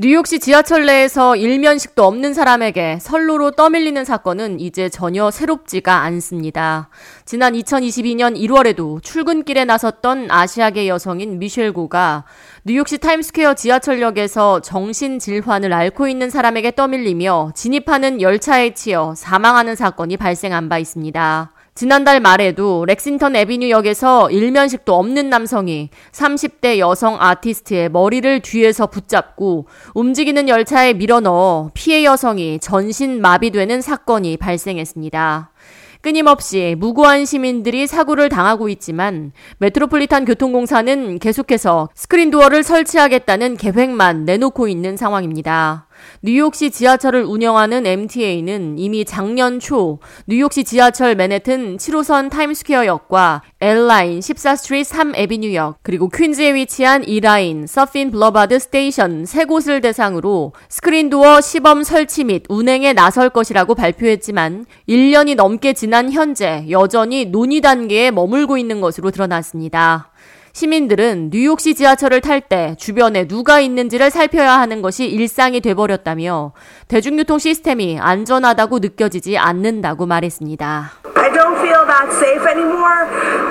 뉴욕시 지하철 내에서 일면식도 없는 사람에게 선로로 떠밀리는 사건은 이제 전혀 새롭지가 않습니다. 지난 2022년 1월에도 출근길에 나섰던 아시아계 여성인 미셸 고가 뉴욕시 타임스퀘어 지하철역에서 정신질환을 앓고 있는 사람에게 떠밀리며 진입하는 열차에 치여 사망하는 사건이 발생한 바 있습니다. 지난달 말에도 Lexington Avenue역에서 일면식도 없는 남성이 30대 여성 아티스트의 머리를 뒤에서 붙잡고 움직이는 열차에 밀어넣어 피해 여성이 전신 마비되는 사건이 발생했습니다. 끊임없이 무고한 시민들이 사고를 당하고 있지만 메트로폴리탄 교통공사는 계속해서 스크린 도어를 설치하겠다는 계획만 내놓고 있는 상황입니다. 뉴욕시 지하철을 운영하는 MTA는 이미 작년 초 뉴욕시 지하철 맨해튼 7호선 타임스퀘어역과 L라인 14 Street 3 Avenue역 그리고 퀸즈에 위치한 E라인 Sutphin Boulevard Station 세 곳을 대상으로 스크린도어 시범 설치 및 운행에 나설 것이라고 발표했지만 1년이 넘게 지난 현재 여전히 논의 단계에 머물고 있는 것으로 드러났습니다. 시민들은 뉴욕시 지하철을 탈 때 주변에 누가 있는지를 살펴야 하는 것이 일상이 돼버렸다며 대중교통 시스템이 안전하다고 느껴지지 않는다고 말했습니다. I don't feel that safe anymore.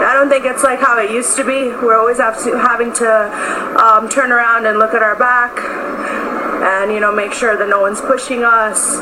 I don't think it's like how it used to be. We're always having to um, turn around and look at our back and you know make sure that no one's pushing us,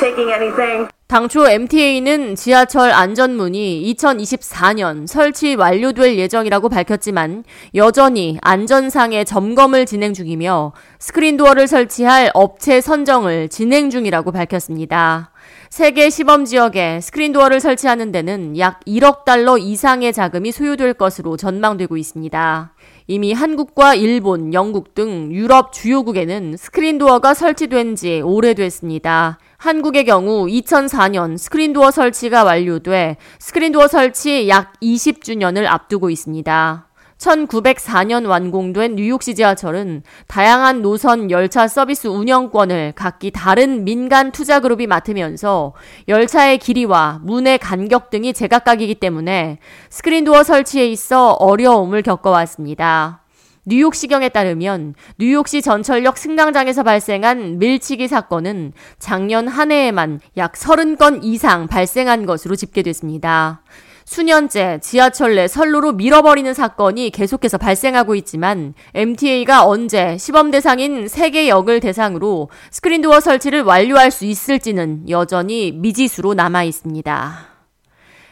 taking anything. 당초 MTA는 지하철 안전문이 2024년 설치 완료될 예정이라고 밝혔지만 여전히 안전상의 점검을 진행 중이며 스크린도어를 설치할 업체 선정을 진행 중이라고 밝혔습니다. 세 개 시범 지역에 스크린도어를 설치하는 데는 약 1억 달러 이상의 자금이 소요될 것으로 전망되고 있습니다. 이미 한국과 일본, 영국 등 유럽 주요국에는 스크린도어가 설치된 지 오래됐습니다. 한국의 경우 2004년 스크린도어 설치가 완료돼 스크린도어 설치 약 20주년을 앞두고 있습니다. 1904년 완공된 뉴욕시 지하철은 다양한 노선 열차 서비스 운영권을 각기 다른 민간 투자 그룹이 맡으면서 열차의 길이와 문의 간격 등이 제각각이기 때문에 스크린도어 설치에 있어 어려움을 겪어왔습니다. 뉴욕시경에 따르면 뉴욕시 전철역 승강장에서 발생한 밀치기 사건은 작년 한 해에만 약 30건 이상 발생한 것으로 집계됐습니다. 수년째 지하철 내 선로로 밀어버리는 사건이 계속해서 발생하고 있지만 MTA가 언제 시범 대상인 세계 역을 대상으로 스크린도어 설치를 완료할 수 있을지는 여전히 미지수로 남아 있습니다.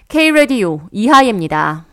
K-Radio 이하예입니다.